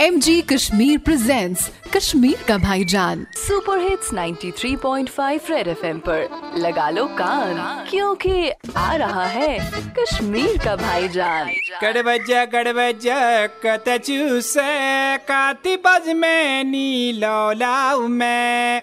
M G Kashmir presents Kashmir का भाईजान super hits 93.5 red FM पर। लगा लो कान क्योंकि आ रहा है कश्मीर का भाईजान। कड़ बजा कड़ बजा कत चूसे काती बज में नी लौलाऊ में।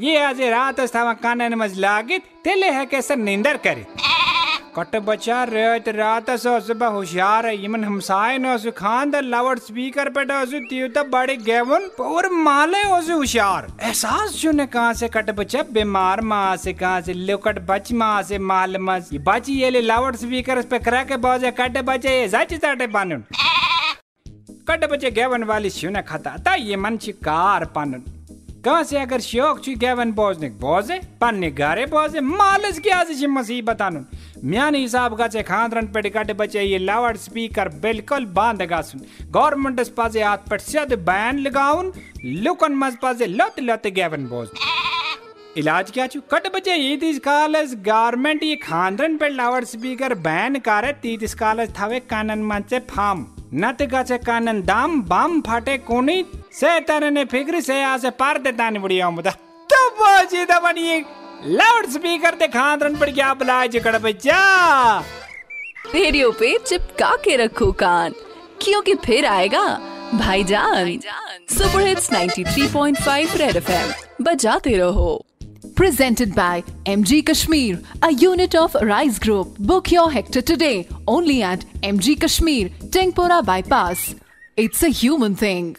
ये आज रात स्थावा कानन मज लागित, तेले है कैसे निंदर करे। कट बचा रेत रात सो सुबह होशियार है यमन हमसाए न सु खान द स्पीकर पे डसु तियो त बड़े गेवन, और माले ओसु होशियार। एहसास जुने कहाँ से कट बचा, बीमार माँ से कहाँ से लोकट बच माँ से माल मस ये बची ये ले लाउड स्पीकर पे करा के बाजे, कट बचे ये जाची ताटे पानुन। कट बचे गेवन वाली सुने खाता ता ये मन कार पानुन। से अगर शौक छु गेवन बोजने बोजे बोजे मालस की आज छि मुसीबत आनुन म्यान हिसाब का चे खांद्रन पे कट बचे, ये लाउड स्पीकर बिल्कुल बाँध गासुन गवर्नमेंट पाजे हाथ पर सद बैन लगाउन लुकन मज पाजे लत लत गेवन बोज इलाज क्या छु कट बचे, ये दिस कालस गारमेंट ये खांद्रन पे लाउड स्पीकर बैन करे, तीस कालस थावे कानन मंचे फार्म तो लाउड स्पीकर खांद्रन पड़ गया रेडियो पे चिपका के रखो कान क्योंकि फिर आएगा भाईजान। सुपर हिट्स 93.5 रेड एफएम बजाते रहो। Presented by MG Kashmir, a unit of Rise Group. Book your hectare today only at MG Kashmir, Tengpora Bypass. It's a human thing.